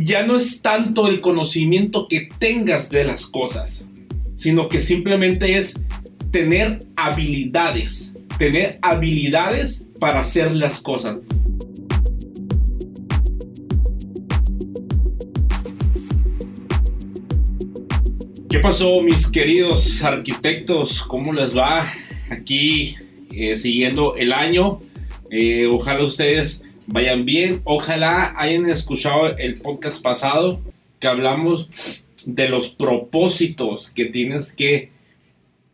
ya no es tanto el conocimiento que tengas de las cosas, sino que simplemente es tener habilidades, tener habilidades para hacer las cosas. ¿Qué pasó mis queridos arquitectos? ¿Cómo les va? Aquí eh, siguiendo el año. Eh, ojalá ustedes vayan bien. Ojalá hayan escuchado el podcast pasado que hablamos de los propósitos que tienes que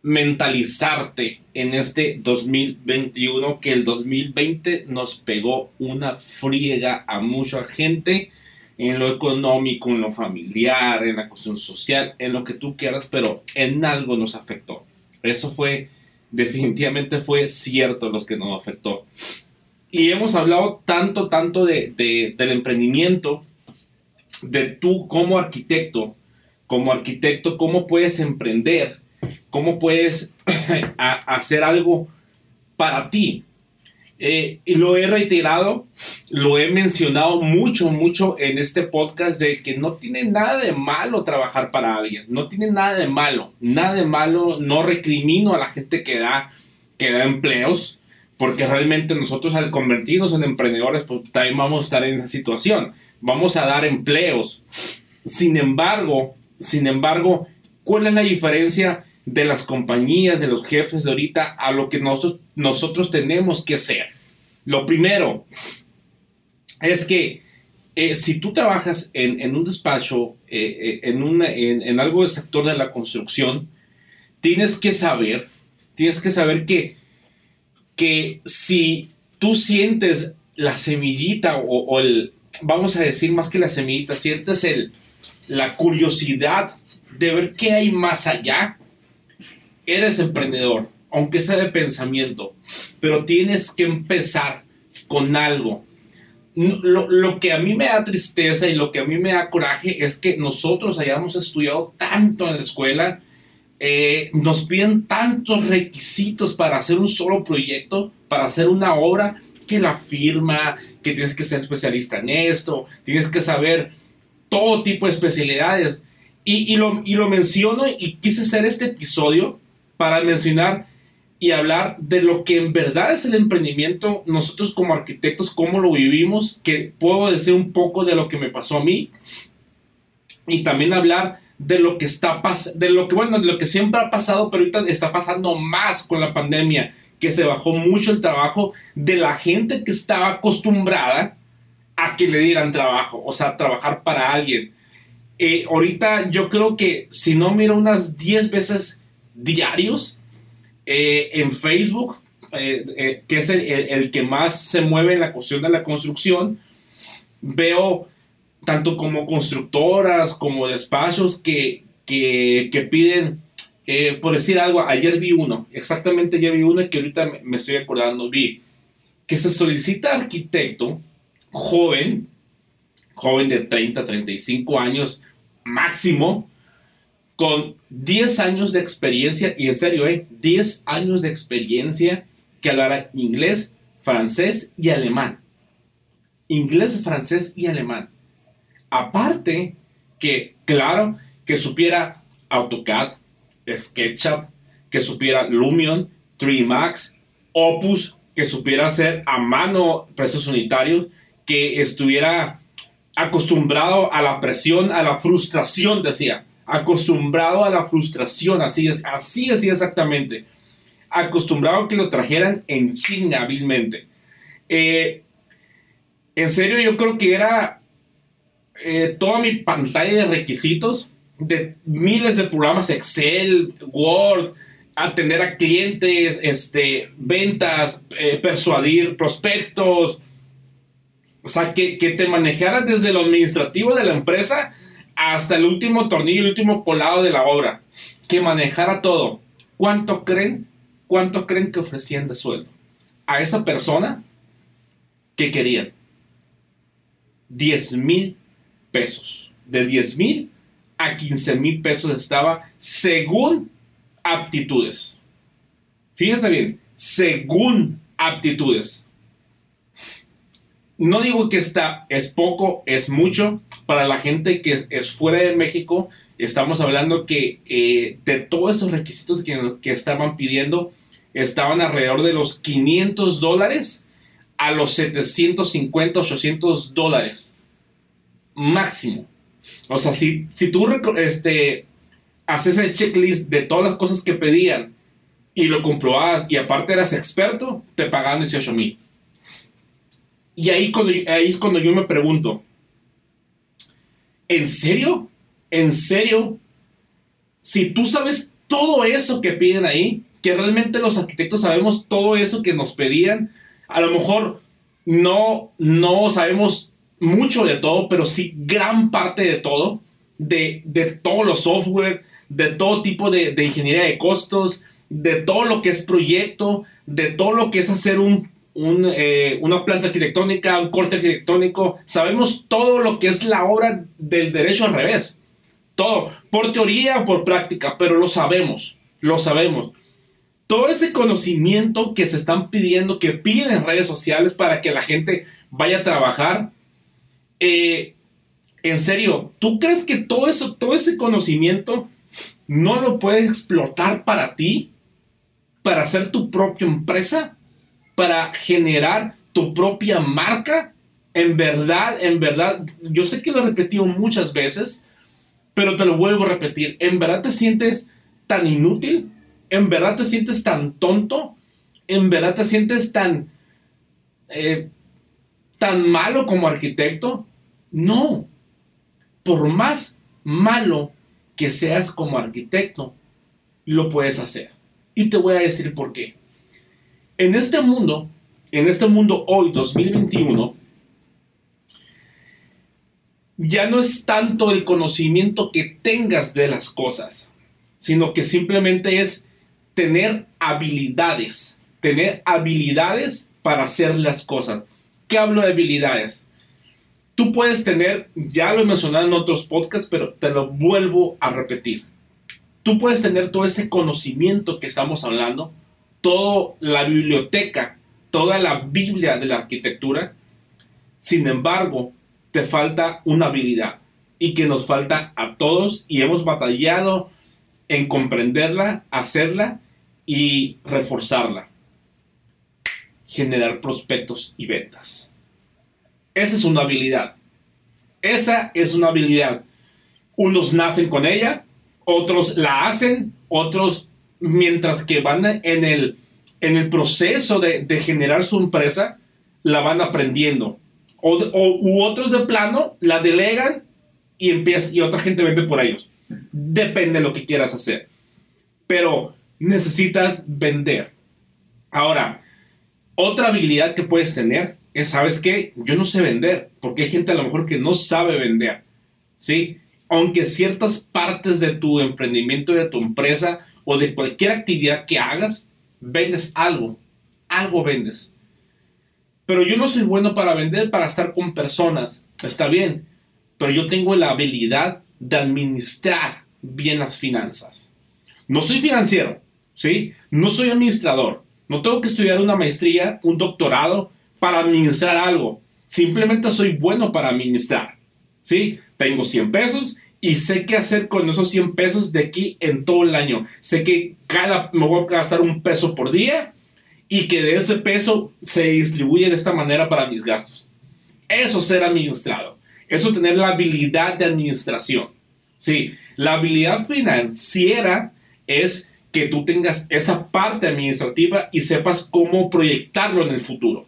mentalizarte en este 2021, que el 2020 nos pegó una friega a mucha gente en lo económico, en lo familiar, en la cuestión social, en lo que tú quieras, pero en algo nos afectó. Eso fue, definitivamente fue cierto los que nos afectó. Y hemos hablado tanto, tanto de, del emprendimiento, de tú como arquitecto, como arquitecto, cómo puedes emprender, cómo puedes hacer algo para ti. Eh, y lo he reiterado, lo he mencionado mucho, mucho en este podcast de que no tiene nada de malo trabajar para alguien, no tiene nada de malo, nada de malo, no recrimino a la gente que da, que da empleos, porque realmente nosotros al convertirnos en emprendedores, pues también vamos a estar en esa situación, vamos a dar empleos. Sin embargo, sin embargo, ¿cuál es la diferencia de las compañías, de los jefes de ahorita a lo que nosotros, nosotros tenemos que hacer? Lo primero es que eh, si tú trabajas en, un despacho, eh, eh, en, en algo del sector de la construcción, tienes que saber, tienes que saber que que si tú sientes la semillita o, el, vamos a decir más que la semillita, sientes el, la curiosidad de ver qué hay más allá, eres emprendedor, aunque sea de pensamiento, pero tienes que empezar con algo. Lo, lo, que a mí me da tristeza y lo que a mí me da coraje es que nosotros hayamos estudiado tanto en la escuela, eh, nos piden tantos requisitos para hacer un solo proyecto, para hacer una obra, que la firma, que tienes que ser especialista en esto, tienes que saber todo tipo de especialidades. Y, lo, y lo menciono y quise hacer este episodio para mencionar y hablar de lo que en verdad es el emprendimiento, nosotros como arquitectos, cómo lo vivimos, que puedo decir un poco de lo que me pasó a mí y también hablar de lo que está pasando, de lo que, bueno, de lo que siempre ha pasado, pero ahorita está pasando más con la pandemia, que se bajó mucho el trabajo de la gente que estaba acostumbrada a que le dieran trabajo, o sea, trabajar para alguien. Eh, ahorita yo creo que si no miro unas 10 veces diarios eh, en Facebook, eh, que es el, que más se mueve en la cuestión de la construcción, veo tanto como constructoras, como despachos que, que, piden, eh, por decir algo, ayer vi uno, exactamente ayer vi uno que ahorita me, estoy acordando, vi que se solicita arquitecto joven, joven de 30, 35 años máximo, con 10 años de experiencia, y en serio, eh, 10 años de experiencia que hablara inglés, francés y alemán. Inglés, francés y alemán. Aparte que, claro, que supiera AutoCAD, SketchUp, que supiera Lumion, 3 Max, Opus, que supiera hacer a mano precios unitarios, que estuviera acostumbrado a la presión, a la frustración, decía, acostumbrado a la frustración, así es, así es exactamente, acostumbrado a que lo trajeran en China. Eh, en serio, yo creo que era eh, toda mi pantalla de requisitos de miles de programas Excel, Word, atender a clientes, este, ventas, eh, persuadir prospectos. O sea, que, que te manejaras desde lo administrativo de la empresa hasta el último tornillo, el último colado de la obra. Que manejara todo. ¿Cuánto creen? ¿Cuánto creen que ofrecían de sueldo? A esa persona que querían. 10 mil pesos. De 10 mil a 15 mil pesos estaba según aptitudes. Fíjate bien, según aptitudes. No digo que está es poco, es mucho, para la gente que es fuera de México, estamos hablando que eh, de todos esos requisitos que, que, estaban pidiendo, estaban alrededor de los 500 dólares a los 750, 800 dólares máximo. O sea, si, si tú este, haces el checklist de todas las cosas que pedían y lo comprobabas y aparte eras experto, te pagaban 18 mil. Y ahí, cuando, ahí es cuando yo me pregunto, ¿en serio? ¿En serio? Si tú sabes todo eso que piden ahí, que realmente los arquitectos sabemos todo eso que nos pedían, a lo mejor no, no sabemos mucho de todo, pero sí gran parte de todo, de, de todos los software, de todo tipo de, de, ingeniería de costos, de todo lo que es proyecto, de todo lo que es hacer un, un, eh, una planta arquitectónica, un corte arquitectónico. Sabemos todo lo que es la obra del derecho al revés. Todo, por teoría o por práctica, pero lo sabemos, lo sabemos. Todo ese conocimiento que se están pidiendo, que piden en redes sociales para que la gente vaya a trabajar, eh, en serio, ¿tú crees que todo eso, todo ese conocimiento no lo puedes explotar para ti? ¿Para hacer tu propia empresa? ¿Para generar tu propia marca? En verdad, en verdad, yo sé que lo he repetido muchas veces, pero te lo vuelvo a repetir. ¿En verdad te sientes tan inútil? ¿En verdad te sientes tan tonto? ¿En verdad te sientes tan, eh, tan malo como arquitecto? No. Por más malo que seas como arquitecto, lo puedes hacer. Y te voy a decir por qué. En este mundo, en este mundo hoy, 2021, ya no es tanto el conocimiento que tengas de las cosas, sino que simplemente es tener habilidades, tener habilidades para hacer las cosas. ¿Qué hablo de habilidades? Tú puedes tener, ya lo he mencionado en otros podcasts, pero te lo vuelvo a repetir. Tú puedes tener todo ese conocimiento que estamos hablando, toda la biblioteca, toda la Biblia de la arquitectura. Sin embargo, te falta una habilidad y que nos falta a todos y hemos batallado en comprenderla, hacerla y reforzarla. Generar prospectos y ventas. Esa es una habilidad. Esa es una habilidad. Unos nacen con ella, otros la hacen, otros mientras que van en el, en el proceso de, generar su empresa, la van aprendiendo. O, u otros de plano la delegan y, empieza, y otra gente vende por ellos. Depende de lo que quieras hacer. Pero necesitas vender. Ahora, otra habilidad que puedes tener es, ¿sabes qué? Yo no sé vender, porque hay gente a lo mejor que no sabe vender, ¿sí? Aunque ciertas partes de tu emprendimiento, de tu empresa o de cualquier actividad que hagas, vendes algo, algo vendes. Pero yo no soy bueno para vender, para estar con personas, está bien, pero yo tengo la habilidad de administrar bien las finanzas. No soy financiero, ¿sí? No soy administrador, no tengo que estudiar una maestría, un doctorado para administrar algo. Simplemente soy bueno para administrar. ¿Sí? Tengo 100 pesos y sé qué hacer con esos 100 pesos de aquí en todo el año. Sé que cada me voy a gastar un peso por día y que de ese peso se distribuye de esta manera para mis gastos. Eso es ser administrado. Eso tener la habilidad de administración. Sí, la habilidad financiera es que tú tengas esa parte administrativa y sepas cómo proyectarlo en el futuro.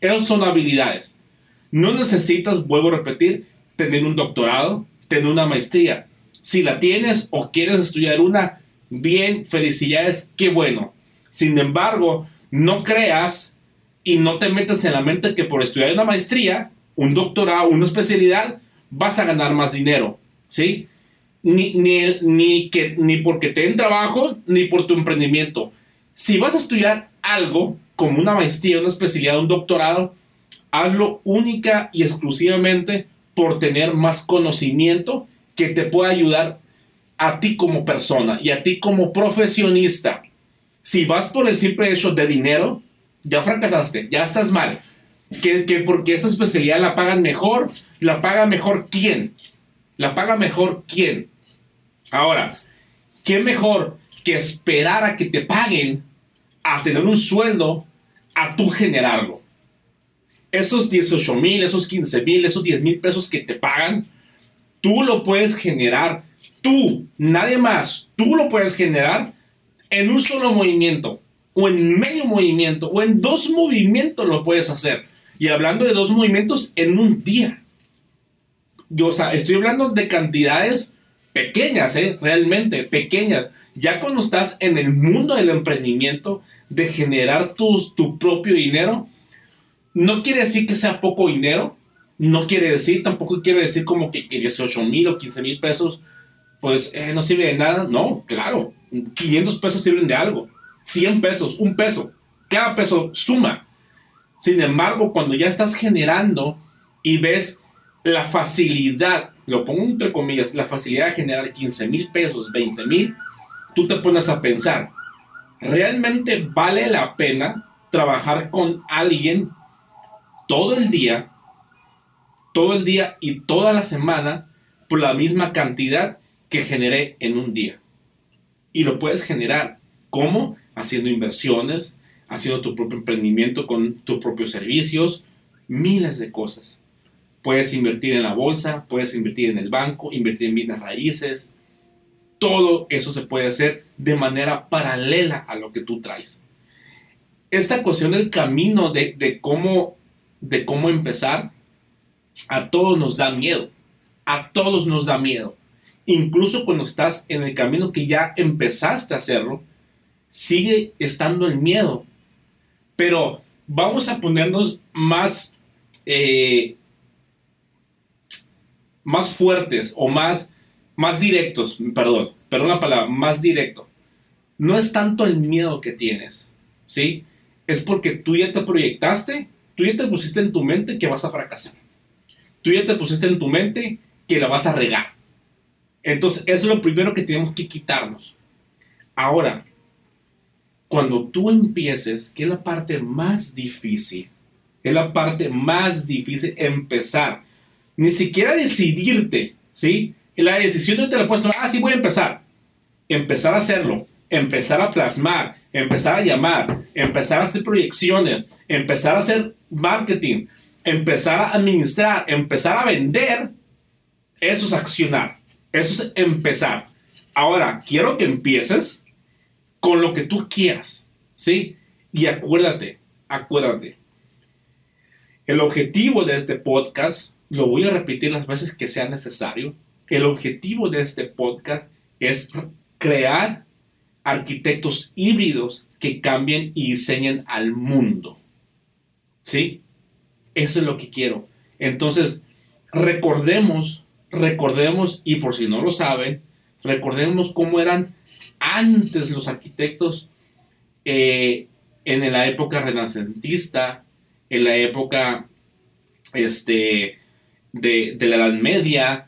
Esas son habilidades. No necesitas, vuelvo a repetir, tener un doctorado, tener una maestría. Si la tienes o quieres estudiar una, bien, felicidades, qué bueno. Sin embargo, no creas y no te metas en la mente que por estudiar una maestría, un doctorado, una especialidad, vas a ganar más dinero, ¿sí? Ni, ni, ni, que, ni porque te den trabajo, ni por tu emprendimiento. Si vas a estudiar algo, como una maestría, una especialidad, un doctorado, hazlo única y exclusivamente por tener más conocimiento que te pueda ayudar a ti como persona y a ti como profesionista. Si vas por el simple hecho de dinero, ya fracasaste, ya estás mal. Que, que porque esa especialidad la pagan mejor, ¿La paga mejor quién? ¿La paga mejor quién? Ahora, ¿qué mejor que esperar a que te paguen a tener un sueldo a tú generarlo? Esos 18 mil, esos 15 mil, esos 10 mil pesos que te pagan, tú lo puedes generar, tú, nadie más, tú lo puedes generar en un solo movimiento, o en medio movimiento, o en dos movimientos lo puedes hacer. Y hablando de dos movimientos, en un día. Yo, o sea, estoy hablando de cantidades pequeñas, ¿eh? realmente pequeñas. Ya cuando estás en el mundo del emprendimiento, de generar tu, tu propio dinero, no quiere decir que sea poco dinero, no quiere decir, tampoco quiere decir como que, 18 mil o 15 mil pesos, pues eh, no sirve de nada. No, claro, 500 pesos sirven de algo, 100 pesos, un peso, cada peso suma. Sin embargo, cuando ya estás generando y ves la facilidad, lo pongo entre comillas, la facilidad de generar 15 mil pesos, 20 mil, tú te pones a pensar, ¿realmente vale la pena trabajar con alguien todo el día, todo el día y toda la semana por la misma cantidad que generé en un día? Y lo puedes generar. ¿Cómo? Haciendo inversiones, haciendo tu propio emprendimiento con tus propios servicios, miles de cosas. Puedes invertir en la bolsa, puedes invertir en el banco, invertir en bienes raíces. Todo eso se puede hacer de manera paralela a lo que tú traes. Esta cuestión del camino de, de cómo, de cómo empezar, a todos nos da miedo. A todos nos da miedo. Incluso cuando estás en el camino que ya empezaste a hacerlo, sigue estando el miedo. Pero vamos a ponernos más, eh, más fuertes o más, más directos, perdón, perdón la palabra, más directo. No es tanto el miedo que tienes, ¿sí? Es porque tú ya te proyectaste, tú ya te pusiste en tu mente que vas a fracasar. Tú ya te pusiste en tu mente que la vas a regar. Entonces, eso es lo primero que tenemos que quitarnos. Ahora, cuando tú empieces, que es la parte más difícil, es la parte más difícil empezar. Ni siquiera decidirte, ¿sí? La decisión no te la puedes tomar, ah, sí, voy a empezar. Empezar a hacerlo, empezar a plasmar, empezar a llamar, empezar a hacer proyecciones, empezar a hacer marketing, empezar a administrar, empezar a vender, eso es accionar, eso es empezar. Ahora, quiero que empieces con lo que tú quieras, ¿sí? Y acuérdate, acuérdate. El objetivo de este podcast, lo voy a repetir las veces que sea necesario, el objetivo de este podcast es crear arquitectos híbridos que cambien y diseñen al mundo. ¿Sí? Eso es lo que quiero. Entonces, recordemos, recordemos, y por si no lo saben, recordemos cómo eran antes los arquitectos eh, en la época renacentista, en la época este, de, la Edad Media,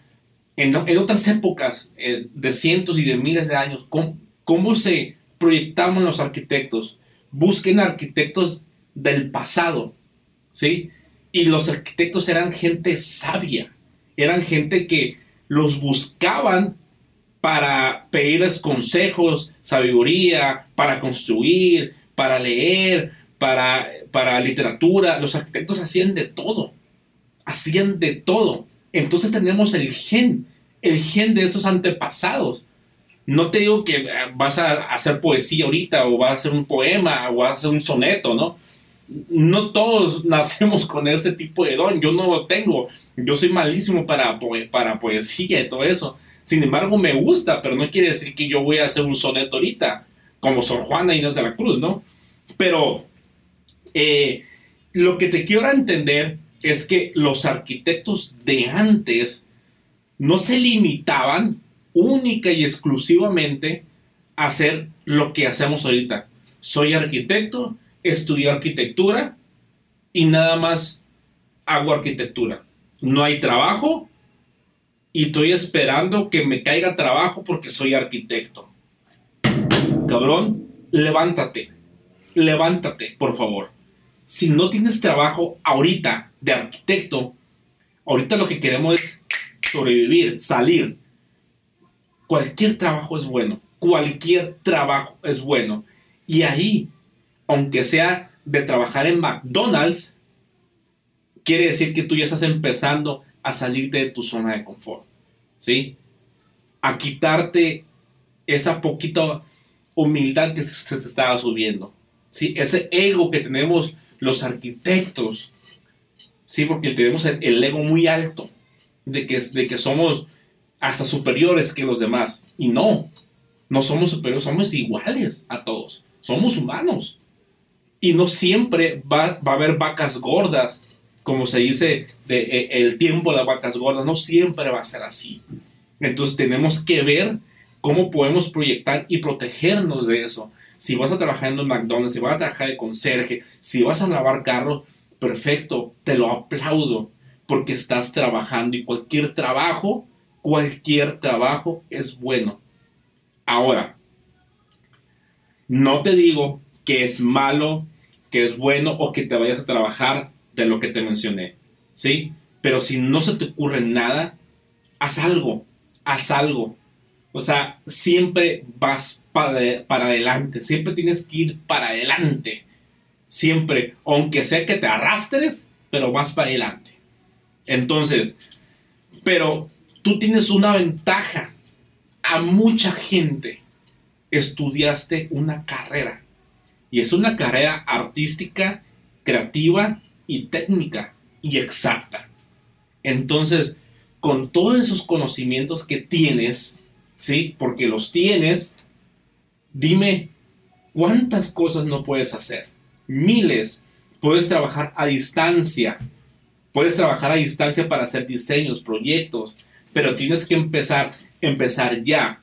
en, otras épocas eh, de cientos y de miles de años, ¿cómo, se proyectaban los arquitectos? Busquen arquitectos del pasado, ¿sí? Y los arquitectos eran gente sabia, eran gente que los buscaban para pedirles consejos, sabiduría, para construir, para leer, para, para literatura. Los arquitectos hacían de todo, hacían de todo. Entonces tenemos el gen, el gen de esos antepasados. No te digo que eh, vas a hacer poesía ahorita o vas a hacer un poema o vas a hacer un soneto, ¿no? No todos nacemos con ese tipo de don, yo no lo tengo, yo soy malísimo para, para poesía y todo eso sin embargo, me gusta, pero no quiere decir que yo voy a hacer un soneto ahorita, como Sor Juana Inés de la Cruz, ¿no? Pero eh, lo que te quiero entender es que los arquitectos de antes no se limitaban única y exclusivamente a hacer lo que hacemos ahorita. Soy arquitecto, estudio arquitectura y nada más hago arquitectura. No hay trabajo, y estoy esperando que me caiga trabajo porque soy arquitecto. Cabrón, levántate. Levántate, por favor. Si no tienes trabajo ahorita de arquitecto, Ahorita lo que queremos es sobrevivir, salir. Cualquier trabajo es bueno, cualquier trabajo es bueno. Y ahí, aunque sea de trabajar en McDonald's, quiere decir que tú ya estás empezando a salir de tu zona de confort, ¿sí? A quitarte esa poquita humildad que se te estaba subiendo, ¿sí? Ese ego que tenemos los arquitectos, ¿sí? Porque tenemos el, ego muy alto de que, de que somos hasta superiores que los demás. Y no, no somos superiores, somos iguales a todos. Somos humanos. Y no siempre va, va a haber vacas gordas, como se dice, de, eh, el tiempo de las vacas gordas. No siempre va a ser así. Entonces tenemos que ver cómo podemos proyectar y protegernos de eso. Si vas a trabajar en un McDonald's, si vas a trabajar de conserje, si vas a lavar carro, perfecto, te lo aplaudo, porque estás trabajando y cualquier trabajo, cualquier trabajo es bueno. Ahora, no te digo que es malo, que es bueno o que te vayas a trabajar de lo que te mencioné, ¿sí? Pero si no se te ocurre nada, haz algo, haz algo. O sea, siempre vas para, para adelante, siempre tienes que ir para adelante. Siempre, aunque sea que te arrastres, pero vas para adelante. Entonces, pero tú tienes una ventaja. A mucha gente estudiaste una carrera. Y es una carrera artística, creativa y técnica y exacta. Entonces, con todos esos conocimientos que tienes, ¿sí? Porque los tienes, dime cuántas cosas no puedes hacer. Miles. Puedes trabajar a distancia. Puedes trabajar a distancia para hacer diseños, proyectos, pero tienes que empezar, empezar ya.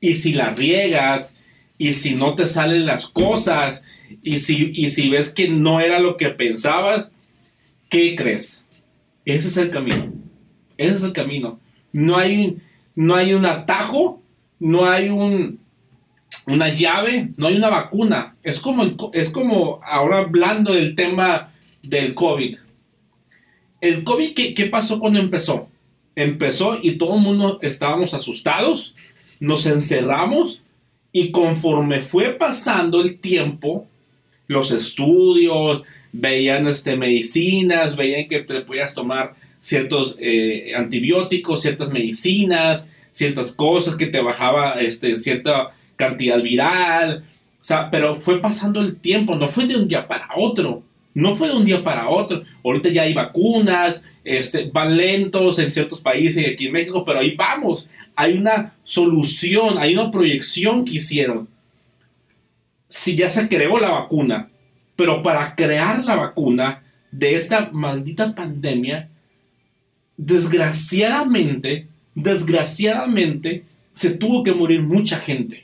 Y si la riegas, y si no te salen las cosas, y si, y si ves que no era lo que pensabas, ¿qué crees? Ese es el camino. Ese es el camino. No hay, no hay un atajo, no hay un, una llave, no hay una vacuna. Es como, es como ahora hablando del tema del COVID. El COVID, ¿qué, ¿qué, pasó cuando empezó? Empezó y todo el mundo estábamos asustados, nos encerramos y conforme fue pasando el tiempo, los estudios, veían este, medicinas, veían que te podías tomar ciertos eh, antibióticos, ciertas medicinas, ciertas cosas que te bajaba este, cierta cantidad viral. O sea, pero fue pasando el tiempo, no fue de un día para otro. No fue de un día para otro. Ahorita ya hay vacunas, este, van lentos en ciertos países y aquí en México, pero ahí vamos. Hay una solución, hay una proyección que hicieron. Si ya se creó la vacuna, pero para crear la vacuna de esta maldita pandemia, desgraciadamente, desgraciadamente, se tuvo que morir mucha gente.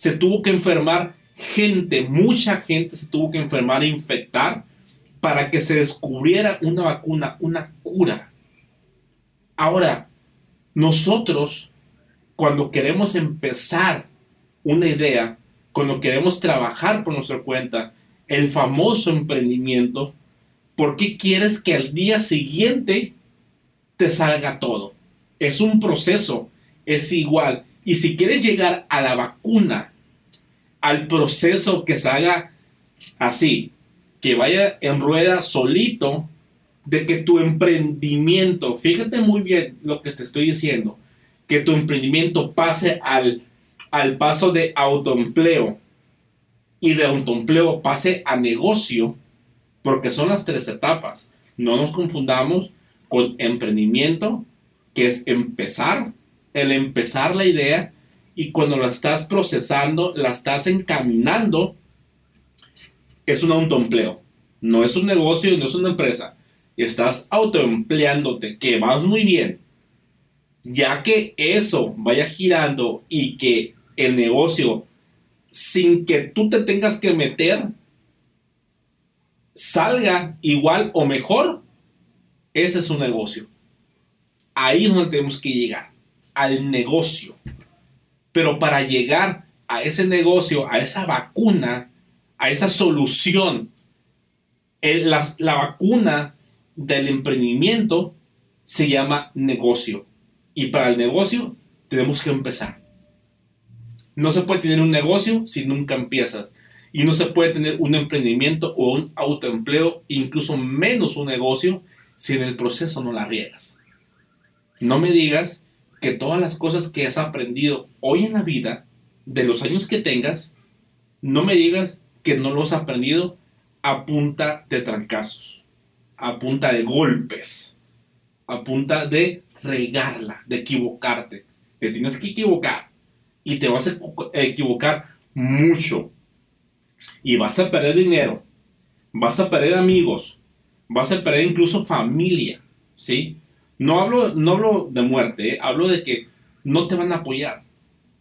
Se tuvo que enfermar gente, mucha gente se tuvo que enfermar e infectar para que se descubriera una vacuna, una cura. Ahora, nosotros, cuando queremos empezar una idea, cuando queremos trabajar por nuestra cuenta, el famoso emprendimiento, ¿por qué quieres que al día siguiente te salga todo? Es un proceso, es igual. Y si quieres llegar a la vacuna, al proceso que se haga así, que vaya en rueda solito, de que tu emprendimiento, fíjate muy bien lo que te estoy diciendo, que tu emprendimiento pase al, al paso de autoempleo y de autoempleo pase a negocio, porque son las tres etapas. No nos confundamos con emprendimiento, que es empezar, el empezar la idea, y cuando la estás procesando, la estás encaminando, es un autoempleo. No es un negocio, no es una empresa. Estás autoempleándote, que vas muy bien. Ya que eso vaya girando y que el negocio, sin que tú te tengas que meter, salga igual o mejor, ese es un negocio. Ahí es donde tenemos que llegar, al negocio. Pero para llegar a ese negocio, a esa vacuna, a esa solución, la, la vacuna del emprendimiento se llama negocio. Y para el negocio tenemos que empezar. No se puede tener un negocio si nunca empiezas. Y no se puede tener un emprendimiento o un autoempleo, incluso menos un negocio, si en el proceso no la riegas. No me digas que todas las cosas que has aprendido hoy en la vida, de los años que tengas, no me digas que no los has aprendido a punta de trancazos, a punta de golpes, a punta de regarla, de equivocarte. Te tienes que equivocar y te vas a equivocar mucho. Y vas a perder dinero, vas a perder amigos, vas a perder incluso familia, ¿sí? No hablo, no hablo de muerte, ¿eh? hablo de que no te van a apoyar.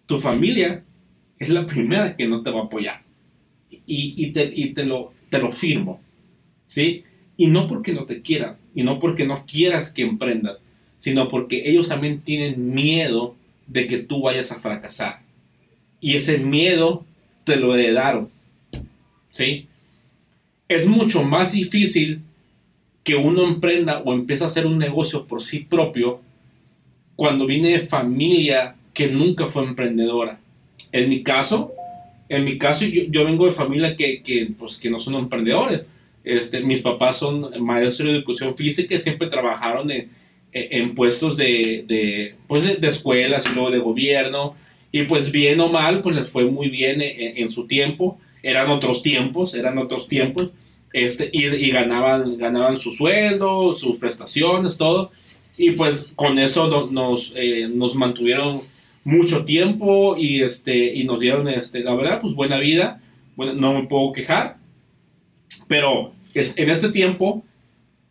Tu familia es la primera que no te va a apoyar. Y, te, y te, lo, te lo firmo, ¿sí? Y no porque no te quieran, y no porque no quieras que emprendas, sino porque ellos también tienen miedo de que tú vayas a fracasar. Y ese miedo te lo heredaron. ¿Sí? Es mucho más difícil que uno emprenda o empiece a hacer un negocio por sí propio cuando viene de familia que nunca fue emprendedora. En mi caso, en mi caso yo, vengo de familia que, que, pues, que no son emprendedores. Este, mis papás son maestros de educación física y siempre trabajaron en, en puestos de, de, pues de, escuelas y luego de gobierno. Y pues bien o mal, pues les fue muy bien en, su tiempo. Eran otros tiempos, eran otros tiempos. Este, y, ganaban, ganaban su sueldo, sus prestaciones, todo. Y pues con eso nos, eh, nos mantuvieron mucho tiempo y, este, y nos dieron, este, la verdad, pues buena vida. Bueno, no me puedo quejar. Pero es, en este tiempo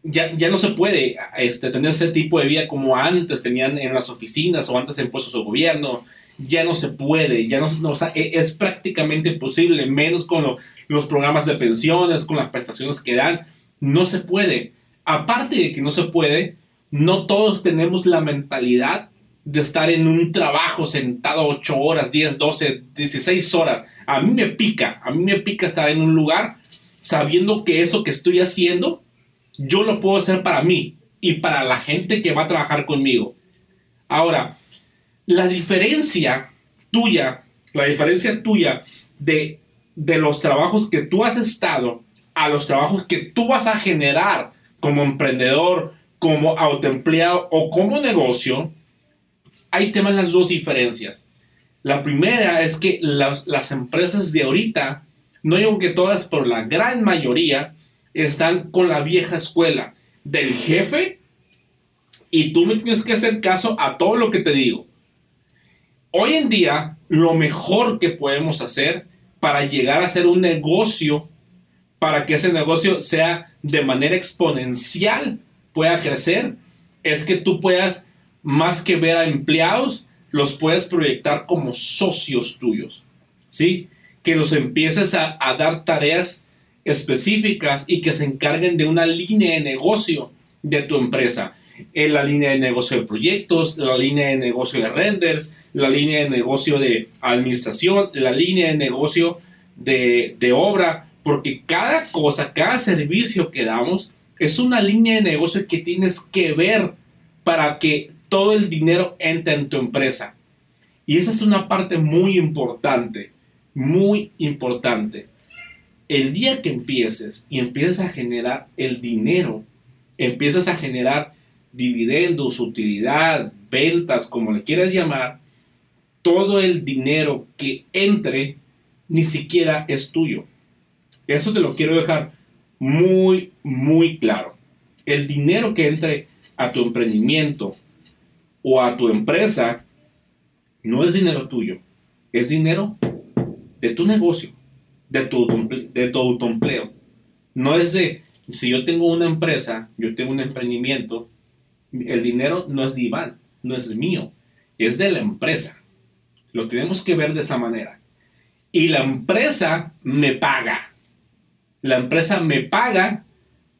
ya, ya no se puede este, tener ese tipo de vida como antes tenían en las oficinas o antes en puestos de gobierno. Ya no se puede, ya no, no e, es prácticamente imposible, menos con los programas de pensiones, con las prestaciones que dan. No se puede. Aparte de que no se puede, no todos tenemos la mentalidad de estar en un trabajo sentado 8 horas, 10, 12, 16 horas. A mí me pica, a mí me pica estar en un lugar sabiendo que eso que estoy haciendo yo lo puedo hacer para mí y para la gente que va a trabajar conmigo. Ahora, la diferencia tuya, la diferencia tuya de, de los trabajos que tú has estado a los trabajos que tú vas a generar como emprendedor, como autoempleado o como negocio, hay temas las dos diferencias. La primera es que las, las empresas de ahorita, no digo que todas, pero la gran mayoría, están con la vieja escuela del jefe y tú me tienes que hacer caso a todo lo que te digo. Hoy en día, lo mejor que podemos hacer para llegar a hacer un negocio, para que ese negocio sea de manera exponencial, pueda crecer, es que tú puedas, más que ver a empleados, los puedes proyectar como socios tuyos. ¿Sí? Que los empieces a, a dar tareas específicas y que se encarguen de una línea de negocio de tu empresa. En la línea de negocio de proyectos, la línea de negocio de renders, la línea de negocio de administración, la línea de negocio de, de obra, porque cada cosa, cada servicio que damos es una línea de negocio que tienes que ver para que todo el dinero entre en tu empresa. Y esa es una parte muy importante, muy importante el día que empieces y empiezas a generar el dinero, empiezas a generar dividendos, utilidad, ventas, como le quieras llamar, todo el dinero que entre ni siquiera es tuyo. Eso te lo quiero dejar muy, muy claro. El dinero que entre a tu emprendimiento o a tu empresa no es dinero tuyo, es dinero de tu negocio de tu, de tu autoempleo. No es de, si yo tengo una empresa, yo tengo un emprendimiento, el dinero no es de Iván, no es mío, es de la empresa. Lo tenemos que ver de esa manera. Y la empresa me paga. La empresa me paga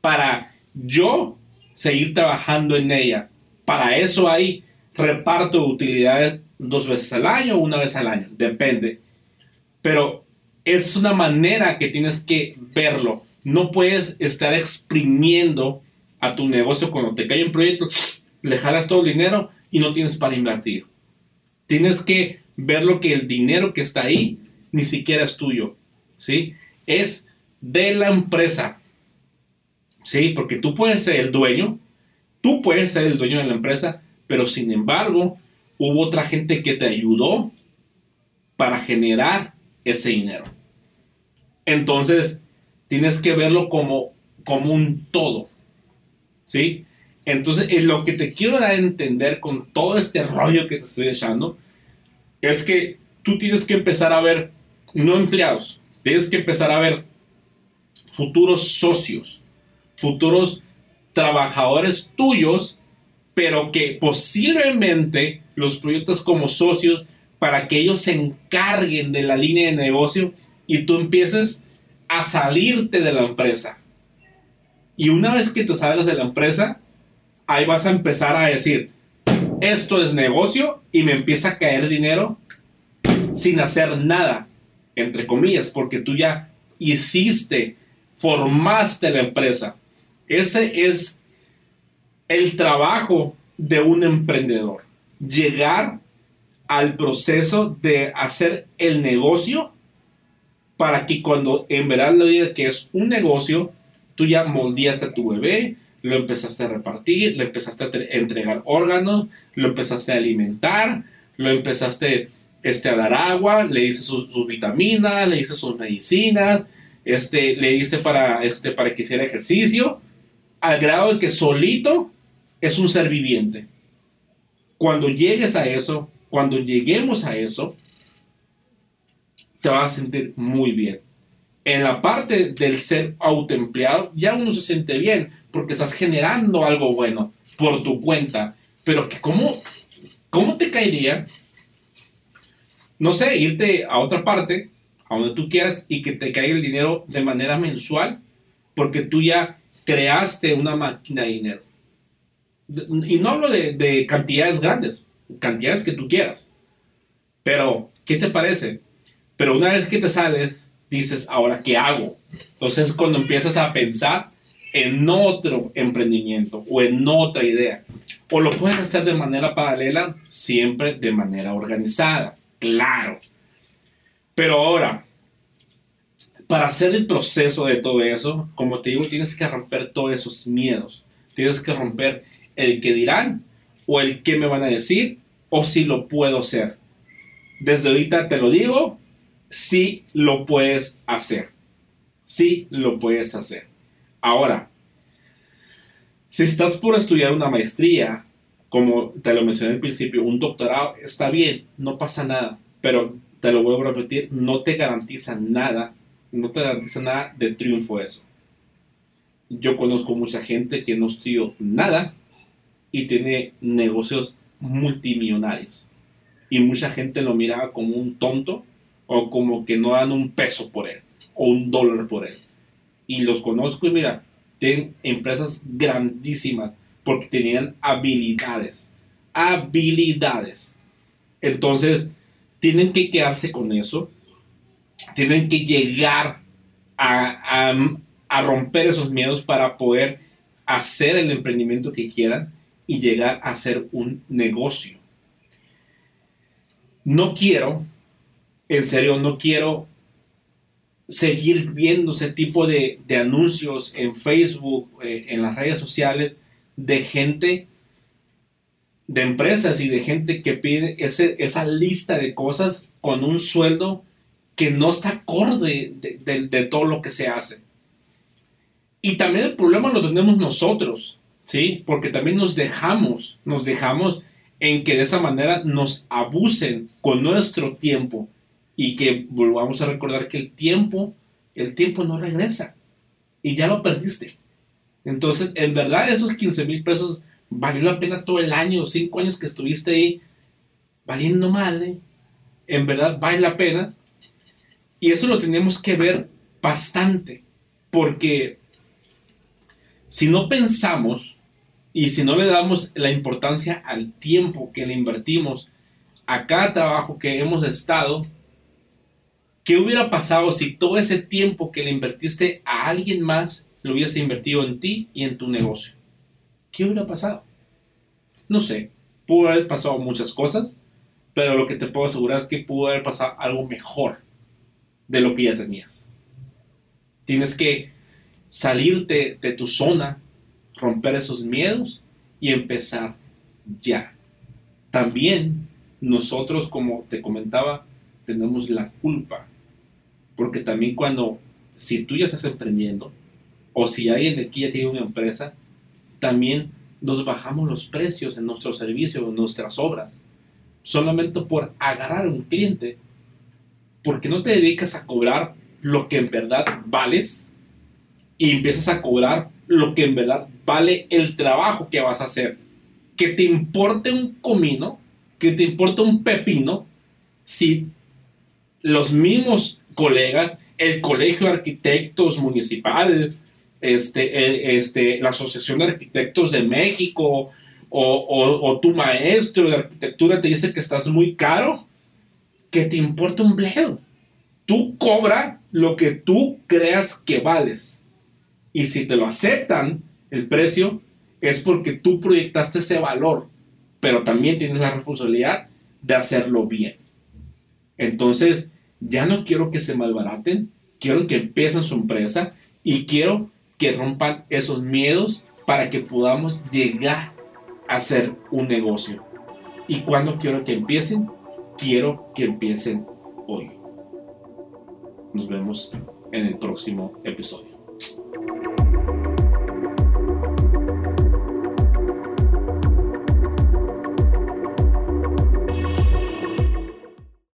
para yo seguir trabajando en ella. Para eso hay reparto de utilidades dos veces al año o una vez al año, depende. Pero es una manera que tienes que verlo. No puedes estar exprimiendo a tu negocio cuando te cae un proyecto. le jalas todo el dinero y no tienes para invertir. Tienes que ver lo que el dinero que está ahí ni siquiera es tuyo, ¿sí? Es de la empresa, ¿sí? Porque tú puedes ser el dueño, tú puedes ser el dueño de la empresa, pero sin embargo hubo otra gente que te ayudó para generar ese dinero. Entonces, tienes que verlo como, como un todo, ¿sí? Entonces, lo que te quiero dar a entender con todo este rollo que te estoy echando es que tú tienes que empezar a ver, no empleados, tienes que empezar a ver futuros socios, futuros trabajadores tuyos, pero que posiblemente los proyectos como socios para que ellos se encarguen de la línea de negocio y tú empieces a salirte de la empresa. Y una vez que te salgas de la empresa, ahí vas a empezar a decir, esto es negocio y me empieza a caer dinero sin hacer nada, entre comillas, porque tú ya hiciste, formaste la empresa. Ese es el trabajo de un emprendedor. Llegar al proceso de hacer el negocio para que cuando en verdad le diga que es un negocio, tú ya moldeaste a tu bebé, lo empezaste a repartir, le empezaste a entregar órganos, lo empezaste a alimentar, lo empezaste este, a dar agua, le diste sus vitaminas, le diste sus medicinas, este, le diste para, este, para que hiciera ejercicio, al grado de que solito es un ser viviente. Cuando llegues a eso, cuando lleguemos a eso, te vas a sentir muy bien. En la parte del ser autoempleado, ya uno se siente bien, porque estás generando algo bueno por tu cuenta. Pero que cómo, ¿cómo te caería, no sé, irte a otra parte, a donde tú quieras, y que te caiga el dinero de manera mensual, porque tú ya creaste una máquina de dinero? Y no hablo de, de cantidades grandes, cantidades que tú quieras. Pero, ¿qué te parece? Pero una vez que te sales, dices, ahora, ¿qué hago? Entonces, cuando empiezas a pensar en otro emprendimiento o en otra idea. O lo puedes hacer de manera paralela, siempre de manera organizada, claro. Pero ahora, para hacer el proceso de todo eso, como te digo, tienes que romper todos esos miedos. Tienes que romper el que dirán o el que me van a decir o si lo puedo hacer. Desde ahorita te lo digo, sí lo puedes hacer. Sí lo puedes hacer. Ahora, si estás por estudiar una maestría, como te lo mencioné al principio, un doctorado, está bien, no pasa nada, pero te lo vuelvo a repetir, no te garantiza nada, no te garantiza nada de triunfo eso. Yo conozco mucha gente que no estudió nada y tiene negocios multimillonarios. Y mucha gente lo miraba como un tonto o como que no dan un peso por él o un dólar por él y los conozco y mira, tienen empresas grandísimas porque tenían habilidades. Habilidades. Entonces, tienen que quedarse con eso. Tienen que llegar a, a, romper esos miedos para poder hacer el emprendimiento que quieran y llegar a hacer un negocio. No quiero, en serio, no quiero seguir viendo ese tipo de, anuncios en Facebook, eh, en las redes sociales, de gente, de empresas y de gente que pide esa lista de cosas con un sueldo que no está acorde de, de todo lo que se hace. Y también el problema lo tenemos nosotros, ¿sí? Porque también nos dejamos, nos dejamos en que de esa manera nos abusen con nuestro tiempo y que volvamos a recordar que el tiempo, el tiempo no regresa y ya lo perdiste. Entonces, en verdad, esos 15 mil pesos valió la pena todo el año, cinco años que estuviste ahí valiendo mal. En verdad, vale la pena. Y eso lo tenemos que ver bastante, porque si no pensamos y si no le damos la importancia al tiempo que le invertimos a cada trabajo que hemos estado, ¿Qué hubiera pasado si todo ese tiempo que le invertiste a alguien más lo hubiese invertido en ti y en tu negocio? ¿Qué hubiera pasado? No sé, pudo haber pasado muchas cosas, pero lo que te puedo asegurar es que pudo haber pasado algo mejor de lo que ya tenías. Tienes que salirte de tu zona, romper esos miedos y empezar ya. También nosotros, como te comentaba, tenemos la culpa. Porque también cuando, si tú ya estás emprendiendo, o si alguien aquí ya tiene una empresa, también nos bajamos los precios en nuestros servicios, en nuestras obras, solamente por agarrar a un cliente, porque no te dedicas a cobrar lo que en verdad vales y empiezas a cobrar lo que en verdad vale el trabajo que vas a hacer. Que te importe un comino, que te importe un pepino, si los mismos colegas, el Colegio de Arquitectos Municipal, este, este, la Asociación de Arquitectos de México o, tu maestro de arquitectura te dice que estás muy caro, que te importa un bledo. Tú cobra lo que tú creas que vales. Y si te lo aceptan, el precio es porque tú proyectaste ese valor, pero también tienes la responsabilidad de hacerlo bien. Entonces, ya no quiero que se malbaraten, quiero que empiecen su empresa y quiero que rompan esos miedos para que podamos llegar a hacer un negocio. ¿Y cuando quiero que empiecen? Quiero que empiecen hoy. Nos vemos en el próximo episodio.